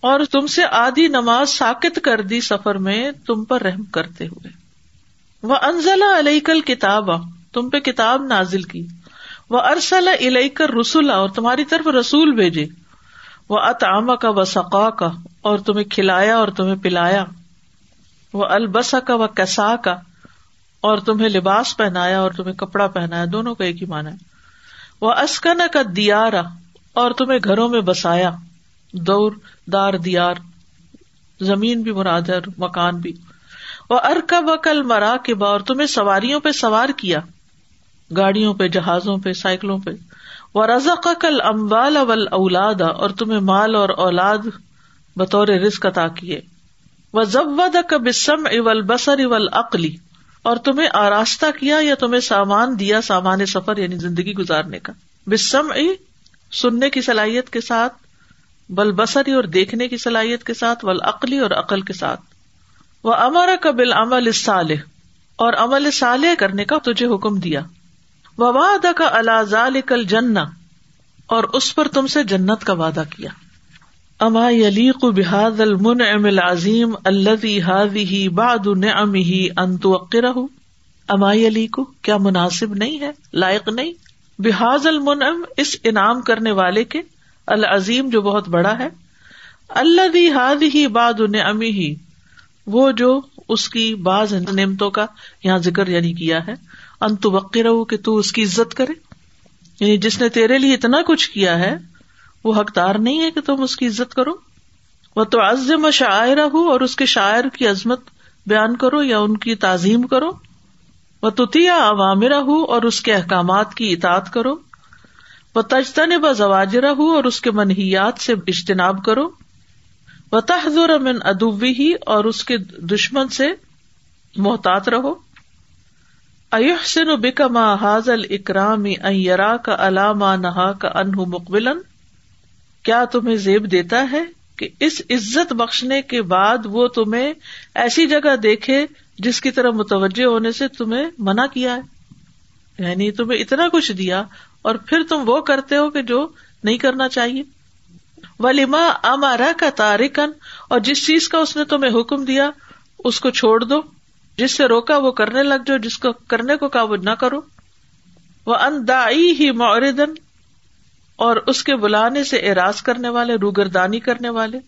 اور تم سے آدھی نماز ساکت کر دی سفر میں تم پر رحم کرتے ہوئے۔ وہ انزلہ علیہ کل کتاب تم پہ کتاب نازل کی۔ وہ ارسل علیہ کر رسول اور تمہاری طرف رسول بھیجے۔ وہ اتام کا و سقا کا اور تمہیں کھلایا اور تمہیں پلایا، وہ البسا کا و کسا کا اور تمہیں لباس پہنایا اور تمہیں کپڑا پہنایا، دونوں کا ایک ہی مانا وہ اسکن کا دیارا اور تمہیں گھروں میں بسایا، دور، دار، دیار، زمین بھی مراد ہے مکان بھی۔ وہ ارکا وکل مرا کے اور تمہیں سواریوں پہ سوار کیا، گاڑیوں پہ، جہازوں پہ، سائیکلوں پہ۔ وہ رضا کل امبال اول اولاد اور تمہیں مال اور اولاد بطور رزق عطا کیے۔ وہ ضبد کا بسم اول بسر اول عقلی اور تمہیں آراستہ کیا یا تمہیں سامان دیا سامان سفر یعنی زندگی گزارنے کا۔ بسم سننے کی صلاحیت کے ساتھ بل بسری اور دیکھنے کی صلاحیت کے ساتھ ول عقلی اور عقل کے ساتھ۔ وہ امر کا بل عمل صالح اور عمل صالح کرنے کا تجھے حکم دیا۔ واد کا اللہ کل جن اور اس پر تم سے جنت کا وعدہ کیا۔ اما یلیق بحاد المن ام العظیم اللہ باد ام ہی انتوقر اما علیق کیا مناسب نہیں ہے، لائق نہیں۔ بحاظ المن اس انعام کرنے والے کے العظیم جو بہت بڑا ہے۔ اللہ ہاد ہی باد امی ہی وہ جو اس کی بعض نعمتوں کا یہاں ذکر یعنی کیا ہے۔ انت وقی رہو کہ تو اس کی عزت کرے۔ یعنی جس نے تیرے لیے اتنا کچھ کیا ہے، وہ حقدار نہیں ہے کہ تم اس کی عزت کرو۔ وہ تو عزم شاعرہ ہو اور اس کے شاعر کی عظمت بیان کرو یا ان کی تعظیم کرو۔ وہ تتیا عوامرہ ہو اور اس کے احکامات کی اطاط کرو۔ وہ تجتن ب زواجرہ ہو اور اس کے منحیات سے اجتناب کرو۔ وہ تحزر من ادوی ہی اور اس کے دشمن سے محتاط رہو۔ ایحسن بکما حاضل اکرام ایرا کا علامہ نہا کا انہ مقبل کیا تمہیں زیب دیتا ہے کہ اس عزت بخشنے کے بعد وہ تمہیں ایسی جگہ دیکھے جس کی طرح متوجہ ہونے سے تمہیں منع کیا ہے؟ یعنی تمہیں اتنا کچھ دیا اور پھر تم وہ کرتے ہو کہ جو نہیں کرنا چاہیے؟ ولیما امارا کا تارکن اور جس چیز کا اس نے تمہیں حکم دیا، اس کو چھوڑ دو۔ جس سے روکا وہ کرنے لگ جاؤ جس کو کرنے کو کہا وہ نہ کرو۔ وہ اندائی ہی موردن اور اس کے بلانے سے اراض کرنے والے، روگردانی کرنے والے۔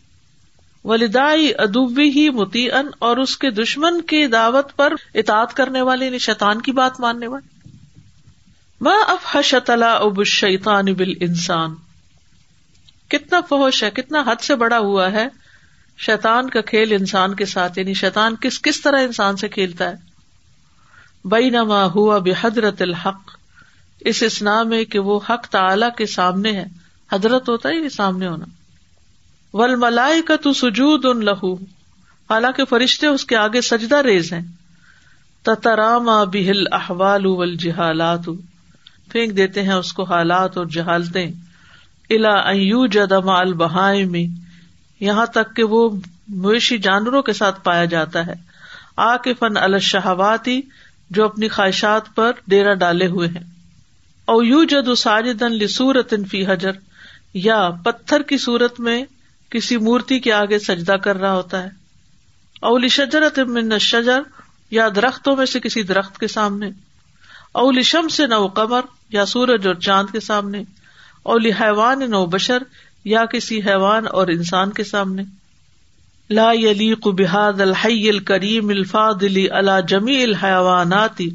ولیدائی ادوبی ہی متی ان اور اس کے دشمن کی دعوت پر اطاط کرنے والے یعنی شیطان کی بات ماننے والے۔ ماں اب حشت اب شیطان بل انسان کتنا فوش ہے، کتنا حد سے بڑا ہوا ہے۔ شیتان کا کھیل انسان کے ساتھ یعنی شیتان کس کس طرح انسان سے کھیلتا ہے؟ بئی نما ہوا بے حضرت الحق، اس اسنا میں کہ وہ حق تعلی کے سامنے ہے۔ حضرت ہوتا ہے سامنے ہونا؟ ول ملائی کا تو سجود ان لہو حالانکہ فرشتے اس کے آگے سجدہ ریز ہیں۔ تتراما بہل احوال ول جہالات پھینک دیتے ہیں اس کو حالات اور جہالتیں۔ الا جدما البہائے میں یہاں تک کہ وہ مویشی جانوروں کے ساتھ پایا جاتا ہے۔ آ کے فن الشہواتی، جو اپنی خواہشات پر ڈیرا ڈالے ہوئے ہیں۔ او یو جد ساجدن لسورت فی حجر، یا پتھر کی صورت میں کسی مورتی کے آگے سجدہ کر رہا ہوتا ہے۔ اولی شجرت من شجر یا درختوں میں سے کسی درخت کے سامنے۔ اولی شم سے نو قمر، یا سورج اور چاند کے سامنے۔ اولی حیوان نو بشر یا کسی حیوان اور انسان کے سامنے۔ لا یلیق بحاد الحی الکریم الفاضل اللہ جمی الحیواناتی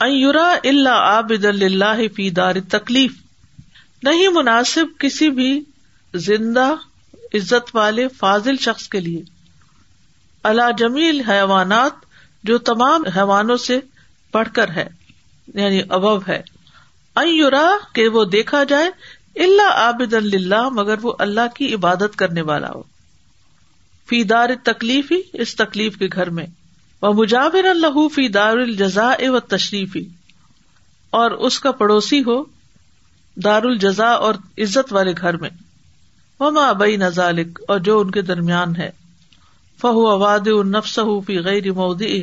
ایورا اللہ عابد اللہ فی دار تکلیف نہیں مناسب کسی بھی زندہ عزت والے فاضل شخص کے لیے۔ اللہ جمیل حیوانات جو تمام حیوانوں سے پڑھ کر ہے یعنی ابو ہے۔ ایورا کہ وہ دیکھا جائے اللہ عابد اللہ مگر وہ اللہ کی عبادت کرنے والا ہو۔ فی دار تکلیف ہی اس تکلیف کے گھر میں۔ وہ مجاور اللہ فی دار الجزا و تشریفی اور اس کا پڑوسی ہو دار الجزا اور عزت والے گھر میں۔ وما ابئی نزالک اور جو ان کے درمیان ہے۔ فہو اواد النفس فی غیر مودی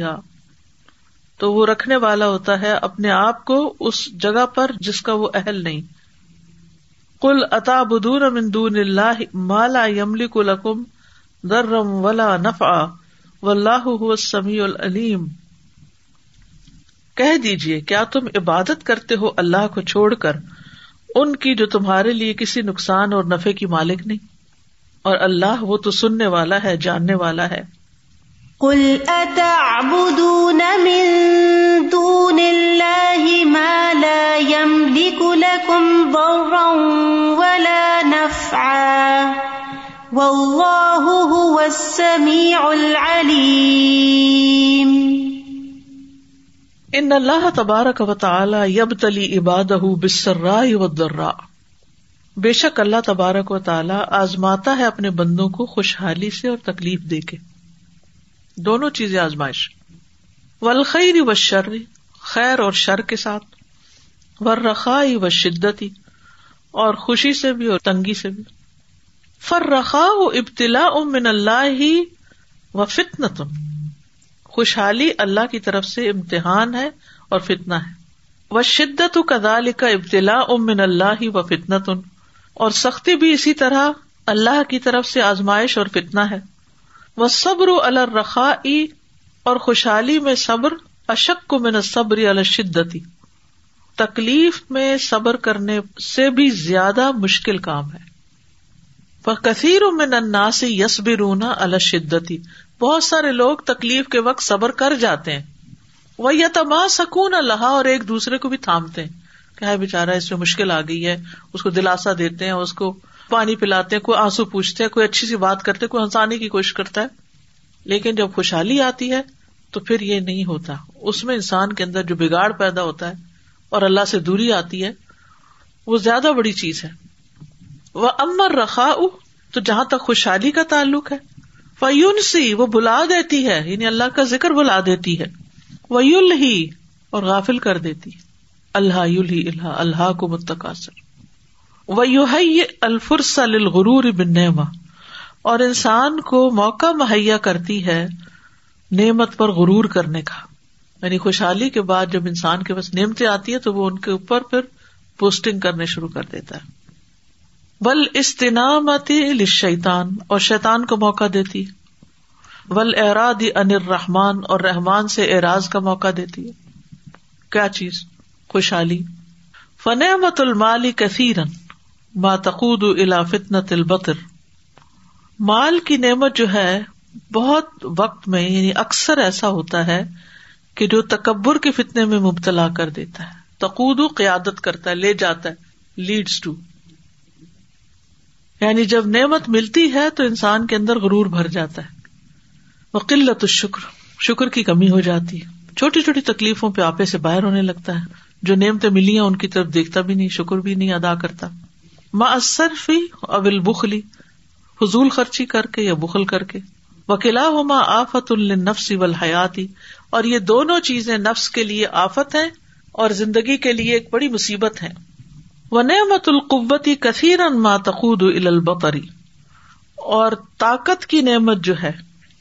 تو وہ رکھنے والا ہوتا ہے اپنے آپ کو اس جگہ پر جس کا وہ اہل نہیں۔ کل اتا بدور مندون اللہ مالا یملی کلکم درم ولا نفا و اللہ سمیع العلیم۔ کہہ دیجیے کیا تم عبادت کرتے ہو اللہ کو چھوڑ کر؟ ان کی جو تمہارے لیے کسی نقصان اور نفے کی مالک نہیں۔ اور اللہ وہ تو سننے والا ہے، جاننے والا ہے۔ قل اتعبدون من السميع العليم. ان اللہ تبارک و تعالی یب تلی عبادہ بسرا و درا بے شک اللہ تبارک و تعالی آزماتا ہے اپنے بندوں کو خوشحالی سے اور تکلیف دے کے. دونوں چیزیں آزمائش. ولخیر و خیر اور شر کے ساتھ. ورخائی و شدتی اور خوشی سے بھی اور تنگی سے بھی. فر رخا ابتلا امن اللہ ہی و فتنتن خوشحالی اللہ کی طرف سے امتحان ہے اور فتنا ہے۔ وہ شدت کدال کا ابتلا امن اللہ و فتنتن اور سختی بھی اسی طرح اللہ کی طرف سے آزمائش اور فتنا ہے۔ وہ صبر الرخا اور خوشحالی میں صبر اشک کو من صبر الشدتی تکلیف میں صبر کرنے سے بھی زیادہ مشکل کام ہے۔ کثیر من الناس یسبرونا الشدتی۔ بہت سارے لوگ تکلیف کے وقت صبر کر جاتے ہیں۔ وہ یہ تما سکون اللہ اور ایک دوسرے کو بھی تھامتے ہیں۔ کیا بےچارا اس میں مشکل آ گئی ہے۔ اس کو دلاسا دیتے ہیں، اس کو پانی پلاتے ہیں، کوئی آنسو پوچھتے ہیں، کوئی اچھی سی بات کرتے کوئی ہنسانے کی کوشش کرتا ہے۔ لیکن جب خوشحالی آتی ہے، تو پھر یہ نہیں ہوتا۔ اس میں انسان کے اندر جو بگاڑ پیدا ہوتا ہے اور اللہ سے دوری آتی ہے، وہ زیادہ بڑی چیز ہے۔ وہ امر رکھا تو جہاں تک خوشحالی کا تعلق ہے۔ فیون سی وہ بلا دیتی ہے یعنی اللہ کا ذکر بلا دیتی ہے۔ وہ یل ہی اور غافل کر دیتی اللہ یل ہی اللہ اللہ کو متقاصر۔ وہ الفرس الغرور بن اور انسان کو موقع مہیا کرتی ہے نعمت پر غرور کرنے کا۔ یعنی خوشحالی کے بعد جب انسان کے پاس نعمتیں آتی ہے تو وہ ان کے اوپر پھر پوسٹنگ کرنے شروع کر دیتا ہے۔ بل استنامتی شیتان اور شیتان کو موقع دیتی ول اراد ان رحمان اور رحمان سے اعراض کا موقع دیتی ہے۔ کیا چیز؟ خوشحالی۔ فنعمت المالی کثیرن ماتقود الا فتنت البطر۔ مال کی نعمت جو ہے، بہت وقت میں یعنی اکثر ایسا ہوتا ہے کہ جو تکبر کے فتنے میں مبتلا کر دیتا ہے۔ تقود قیادت کرتا ہے، لے جاتا ہے لیڈس ٹو یعنی جب نعمت ملتی ہے تو انسان کے اندر غرور بھر جاتا ہے۔ وہ قلت الشکر، شکر کی کمی ہو جاتی ہے۔ چھوٹی چھوٹی تکلیفوں پہ آپے سے باہر ہونے لگتا ہے۔ جو نعمتیں ملی ہیں ان کی طرف دیکھتا بھی نہیں، شکر بھی نہیں ادا کرتا۔ ماں اثرفی اول بخلی فضول خرچی کر کے یا بخل کر کے۔ وکلا ہو ماں آفت النفسی و حیاتی اور یہ دونوں چیزیں نفس کے لیے آفت ہے اور زندگی کے لیے ایک بڑی مصیبت ہے وہ نعمت القوتی کثیر تقود البری اور طاقت کی نعمت جو ہے،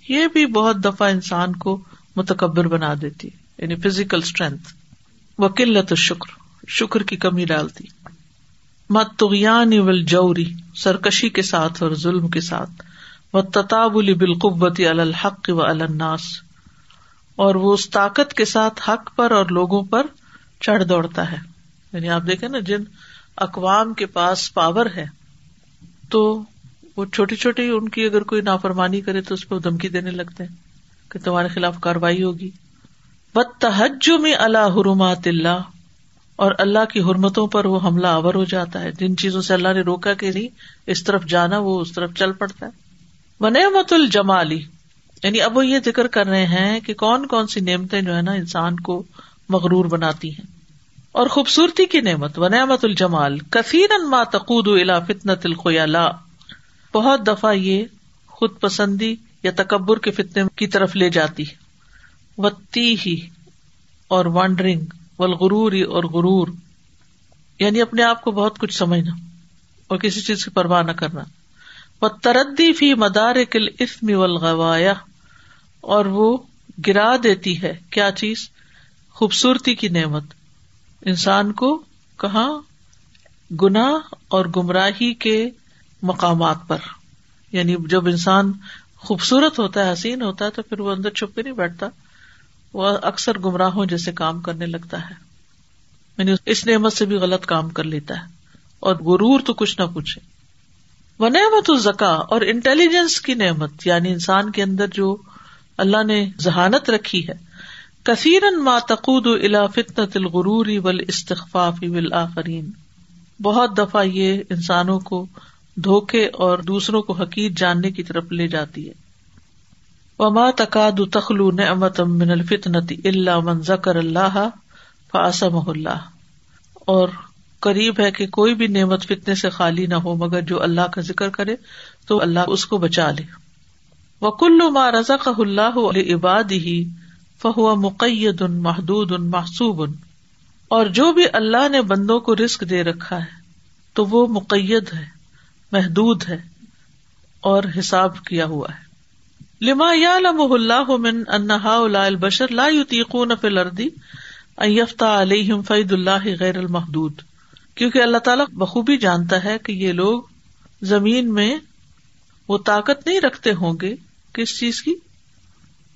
یہ بھی بہت دفعہ انسان کو متکبر بنا دیتی یعنی فزیکل اسٹرینتھ وہ قلت شکر شکر کی کمی ڈالتی۔ مت ول جوری سرکشی کے ساتھ اور ظلم کے ساتھ۔ وہ تتابلی بالقوتی الحق و الناس۔ اور وہ اس طاقت کے ساتھ حق پر اور لوگوں پر چڑھ دوڑتا ہے۔ یعنی آپ دیکھیں نا، جن اقوام کے پاس پاور ہے، تو وہ چھوٹی چھوٹی ان کی اگر کوئی نافرمانی کرے تو اس پہ دھمکی دینے لگتے ہیں کہ تمہارے خلاف کاروائی ہوگی۔ بد تحجم میں اللہ حرمات اللہ اور اللہ کی حرمتوں پر وہ حملہ آور ہو جاتا ہے۔ جن چیزوں سے اللہ نے روکا کہ نہیں، اس طرف جانا، وہ اس طرف چل پڑتا ہے۔ وہ نعمت الجمالی یعنی اب وہ یہ ذکر کر رہے ہیں کہ کون کون سی نعمتیں جو ہے نا انسان کو مغرور بناتی ہیں۔ اور خوبصورتی کی نعمت، و نعمت الجمال کثیر ما تقود الا فتنت الخیالا۔ بہت دفعہ یہ خود پسندی یا تکبر کے فتنے کی طرف لے جاتی۔ وتی ہی اور وانڈرنگ والغرور اور غرور۔ یعنی اپنے آپ کو بہت کچھ سمجھنا اور کسی چیز کی پرواہ نہ کرنا۔ وہ تردی فی مدار کل اسم والغوایا۔ اور وہ گرا دیتی ہے کیا چیز؟ خوبصورتی کی نعمت۔ انسان کو کہاں گنا اور گمراہی کے مقامات پر۔ یعنی جب انسان خوبصورت ہوتا ہے، حسین ہوتا ہے، تو پھر وہ اندر چھپ کے نہیں بیٹھتا۔ وہ اکثر گمراہوں جیسے کام کرنے لگتا ہے۔ یعنی اس نعمت سے بھی غلط کام کر لیتا ہے۔ اور غرور تو کچھ نہ پوچھے وہ نعمت الزکا اور انٹیلیجنس کی نعمت یعنی انسان کے اندر جو اللہ نے ذہانت رکھی ہے کثیرن ما تقود الا فتنة الغرور والاستخفاف والآخرین بہت دفعہ یہ انسانوں کو دھوکے اور دوسروں کو حقیق جاننے کی طرف لے جاتی ہے۔ وما تقاد تخلو نعمت من الفتنة الا من ذکر اللہ فاسمہ اللہ۔ اور قریب ہے کہ کوئی بھی نعمت فتنے سے خالی نہ ہو، مگر جو اللہ کا ذکر کرے تو اللہ اس کو بچا لے۔ وہ کلو ما رضا اللہ عباد ہی فہو مقید ان محدود ان محسوب۔ ان اور جو بھی اللہ نے بندوں کو رسک دے رکھا ہے، تو وہ مقید ہے، محدود ہے اور حساب کیا ہوا ہے۔ لما یا لم اللہ من انہا البشر لا یوتیقون فی الردی یفتا علیہم فید اللہ غیر المحدود۔ کیونکہ اللہ تعالیٰ بخوبی جانتا ہے کہ یہ لوگ زمین میں وہ طاقت نہیں رکھتے ہوں گے کس چیز کی؟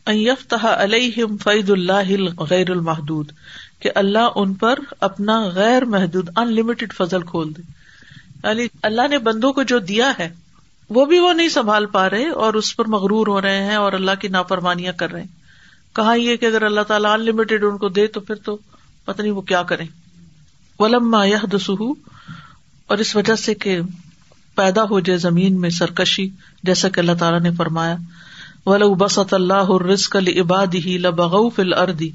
علیہم فید اللہ غیر المحدود، کہ اللہ ان پر اپنا غیر محدود ان لمیٹڈ فضل کھول دے۔ یعنی اللہ نے بندوں کو جو دیا ہے، وہ بھی وہ نہیں سنبھال پا رہے اور اس پر مغرور ہو رہے ہیں اور اللہ کی نافرمانیاں کر رہے ہیں۔ کہا یہ کہ اگر اللہ تعالیٰ ان لمیٹڈ ان کو دے تو پھر تو پتہ نہیں وہ کیا کریں۔ ولما یہ دسو اور اس وجہ سے کہ پیدا ہو جائے زمین میں سرکشی، جیسا کہ اللہ تعالیٰ نے فرمایا۔ ولو بسط اللہ رسک عباد ہی لبغ فل اردی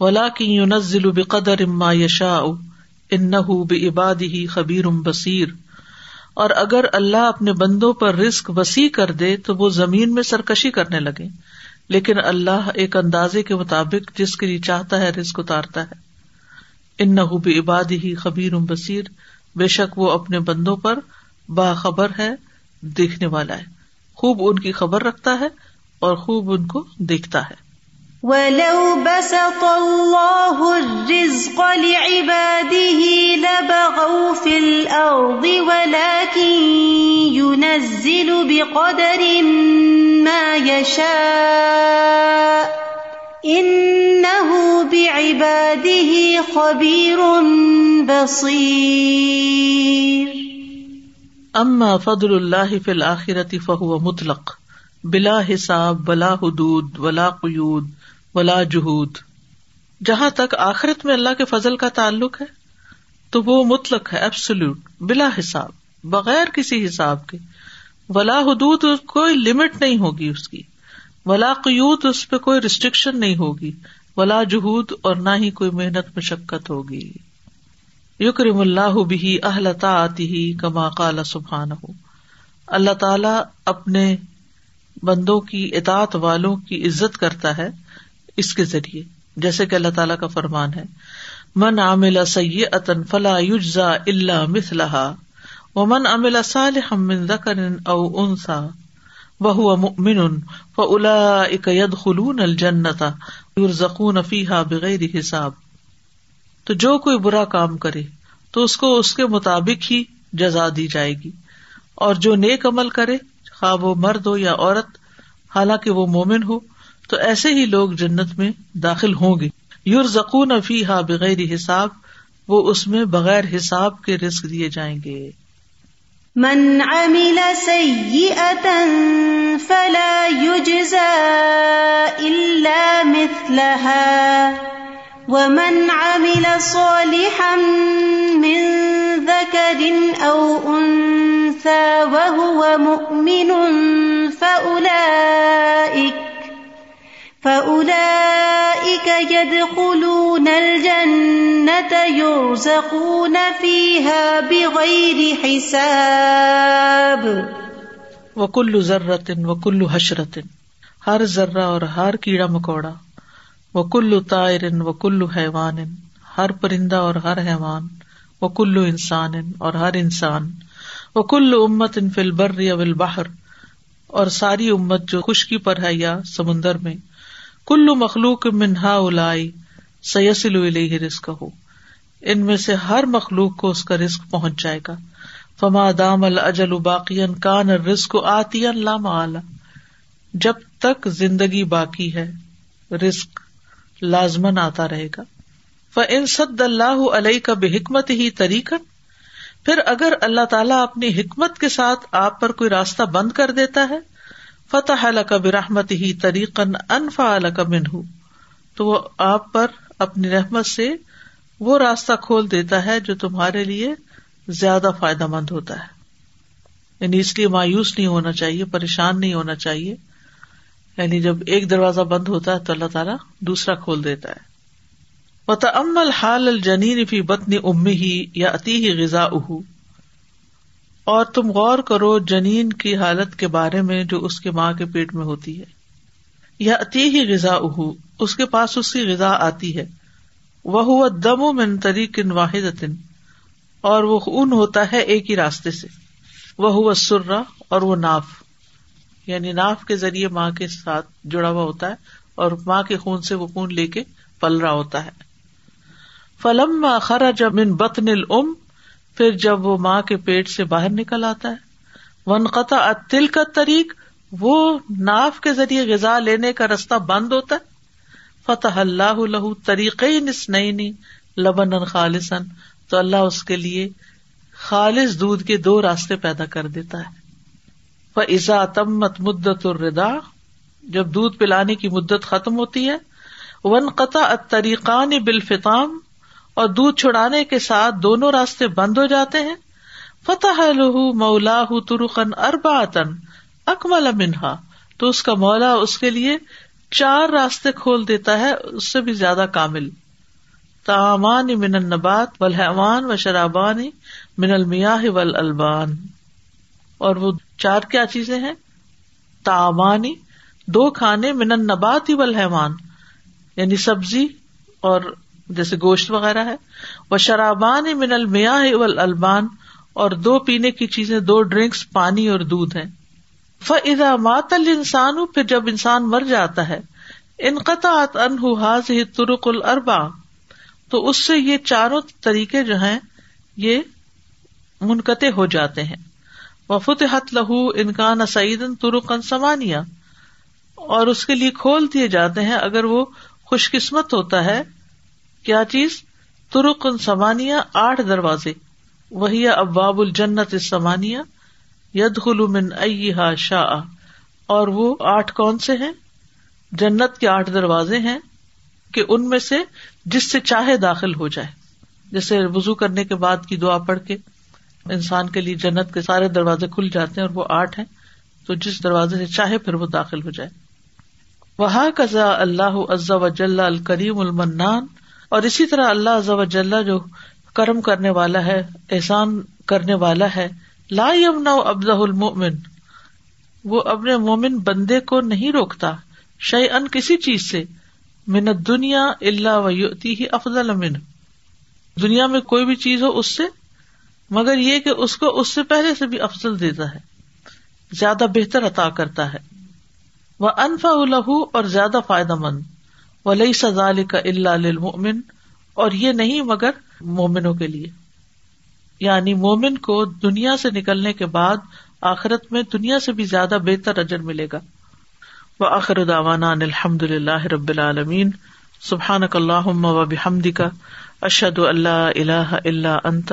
ولا بقدر اما یشا ان بعباد ہی خبیر بصیر۔ اور اگر اللہ اپنے بندوں پر رسک وسیع کر دے تو وہ زمین میں سرکشی کرنے لگے۔ لیکن اللہ ایک اندازے کے مطابق جس کے لیے چاہتا ہے رسک اتارتا ہے۔ ان نہ عباد ہی خبیر بصیر۔ بے شک وہ اپنے بندوں پر باخبر ہے، دیکھنے والا ہے۔ خوب ان کی خبر رکھتا ہے۔ اور خوب ان کو دیکھتا ہے۔ وَلَوْ بَسَطَ اللَّهُ الرِّزْقَ لِعِبَادِهِ لَبَغَوْا فِي الْأَرْضِ وَلَكِنْ يُنَزِّلُ بِقَدَرٍ مَا يَشَاءُ خبیر بصیر اما فضل اللہ فی الآخرتی فہو مطلق۔ بلا حساب، بلا حدود، ولا قیود، ولا جہود۔ جہاں تک آخرت میں اللہ کے فضل کا تعلق ہے، تو وہ مطلق ہے ایبسلوٹ بلا حساب، بغیر کسی حساب کے۔ ولا حدود کوئی لمٹ نہیں ہوگی اس کی۔ ولا قیوت اس پہ کوئی ریسٹرکشن نہیں ہوگی۔ ولا جہود اور نہ ہی کوئی محنت مشقت ہوگی۔ یکرم اللہ بھی اہلتا آتی ہی کما کالا سبحان ہو اللہ تعالی اپنے بندوں کی اطاعت والوں کی عزت کرتا ہے اس کے ذریعے، جیسے کہ اللہ تعالیٰ کا فرمان ہے۔ من عامل سی فلا یوجا اللہ مثلا و من عامل صالح من ذکر او انسا وہ مؤمن ید خلون الجنتا یرزقون فیحا بغیر حساب۔ تو جو کوئی برا کام کرے، تو اس کو اس کے مطابق ہی جزا دی جائے گی، اور جو نیک عمل کرے خواہ وہ مرد ہو یا عورت، حالانکہ وہ مومن ہو، تو ایسے ہی لوگ جنت میں داخل ہوں گے۔ یور زکون ہا بغیر حساب، وہ اس میں بغیر حساب کے رسک دیے جائیں گے۔ من عمل فلا يجزى إلا مثلها ومن عمل صالحا من ذكر أو أنثى وهو مؤمن فأولئك فأولئك يدخلون الجنة يرزقون فيها بغير حساب وكل ذرة وكل حشرة، ہر ذرہ اور ہر کیڑا مکوڑا۔ وہ کلو تائر و کلو حیوان ہر پرندہ اور ہر حیوان وہ کلو انسان اور ہر انسان وہ کلو امت ان فل بر یا باہر اور ساری امت جو خشکی پر ہے یا سمندر میں، کلو مخلوق منہا الائی سیسل رسک ہو ان میں سے ہر مخلوق کو اس کا رسک پہنچ جائے گا۔ فما دام الجل باقی کان رسک آتی لام جب تک زندگی باقی ہے رسک لازمن آتا رہے گا۔ ان سد اللہ علیہ کا بے حکمت ہی طریقہ پھر اگر اللہ تعالیٰ اپنی حکمت کے ساتھ آپ پر کوئی راستہ بند کر دیتا ہے، فتح کا برحمت ہی طریقن انفا کا منہ تو وہ آپ پر اپنی رحمت سے وہ راستہ کھول دیتا ہے جو تمہارے لیے زیادہ فائدہ مند ہوتا ہے۔ یعنی اس لیے مایوس نہیں ہونا چاہیے، پریشان نہیں ہونا چاہیے۔ یعنی جب ایک دروازہ بند ہوتا ہے تو اللہ تعالیٰ دوسرا کھول دیتا ہے۔ وہ حال الجنین فی بتنی ام ہی یا اتی ہی غذا اہ اور تم غور کرو جنین کی حالت کے بارے میں جو اس کے ماں کے پیٹ میں ہوتی ہے۔ یا اتی ہی غذا اہ اس کے پاس اس کی غذا آتی ہے۔ وہ دم و من طریق واحد اور وہ اون ہوتا ہے ایک ہی راستے سے۔ وہ ہوا سرا اور وہ ناف۔ یعنی ناف کے ذریعے ماں کے ساتھ جڑا ہوا ہوتا ہے اور ماں کے خون سے وہ خون لے کے پل رہا ہوتا ہے۔ فلم خرا جب من بطن الام، پھر جب وہ ماں کے پیٹ سے باہر نکل آتا ہے۔ ون قطع تل کا طریق وہ ناف کے ذریعے غذا لینے کا رستہ بند ہوتا ہے۔ فتح اللہ لہو طریقے نس نئی لبن خالصن تو اللہ اس کے لیے خالص دودھ کے دو راستے پیدا کر دیتا ہے۔ وہ تمت مدت الردا جب دودھ پلانے کی مدت ختم ہوتی ہے ون قطع طریقان بالفطام، اور دودھ چھڑانے کے ساتھ دونوں راستے بند ہو جاتے ہیں فتح لہ مولا ترخن ارباتن اکمل منہا تو اس کا مولا اس کے لیے چار راستے کھول دیتا ہے، اس سے بھی زیادہ کامل۔ تامان من النبات والحیوان و شرابان من المیاہ والالبان اور وہ چار کیا چیزیں ہیں؟ تامانی دو کھانے، من النبات والحیوان یعنی سبزی اور جیسے گوشت وغیرہ ہے وہ شرابان من المیا البان اور دو پینے کی چیزیں، دو ڈرنکس، پانی اور دودھ ہے فضا مات انسان پھر جب انسان مر جاتا ہے انقطع انحاظ ترک الربا تو اس سے یہ چاروں طریقے جو ہیں، یہ منقطع ہو جاتے ہیں۔ وفت حت لہو انکان سعید ترکن سمانیہ۔ اور اس کے لیے کھول دیے جاتے ہیں اگر وہ خوش قسمت ہوتا ہے۔ کیا چیز؟ ترک سمانیہ، آٹھ دروازے۔ وہی اباب الجنت سمانیہ ید من ایہا شاہ اور وہ آٹھ کون سے ہیں؟ جنت کے آٹھ دروازے ہیں کہ ان میں سے جس سے چاہے داخل ہو جائے۔ جیسے وزو کرنے کے بعد کی دعا پڑھ کے۔ انسان کے لیے جنت کے سارے دروازے کھل جاتے ہیں اور وہ آٹھ ہیں، تو جس دروازے سے چاہے پھر وہ داخل ہو جائے۔ وہ کزا اللہ عز و جل الکریم المنان۔ اور اسی طرح اللہ جل جو کرم کرنے والا ہے، احسان کرنے والا ہے، لا یمنا ابز المن وہ اپنے مومن بندے کو نہیں روکتا شعی ان کسی چیز سے۔ منت دنیا اللہ وتی ہی افضل امن دنیا میں کوئی بھی چیز ہو، اس سے مگر یہ کہ اس کو اس سے پہلے سے بھی افضل دیتا ہے، زیادہ بہتر عطا کرتا ہے۔ وہ انفا الہو اور زیادہ فائدہ مند۔ ولی سزال کا اللہ مومن اور یہ نہیں مگر مومنوں کے لیے۔ یعنی مومن کو دنیا سے نکلنے کے بعد آخرت میں دنیا سے بھی زیادہ بہتر اجر ملے گا۔ وہ آخر داوانا الحمد اللہ رب العالمین۔ سبحان اک اللہ و بحمد کا اشد اللہ اللہ اللہ انت۔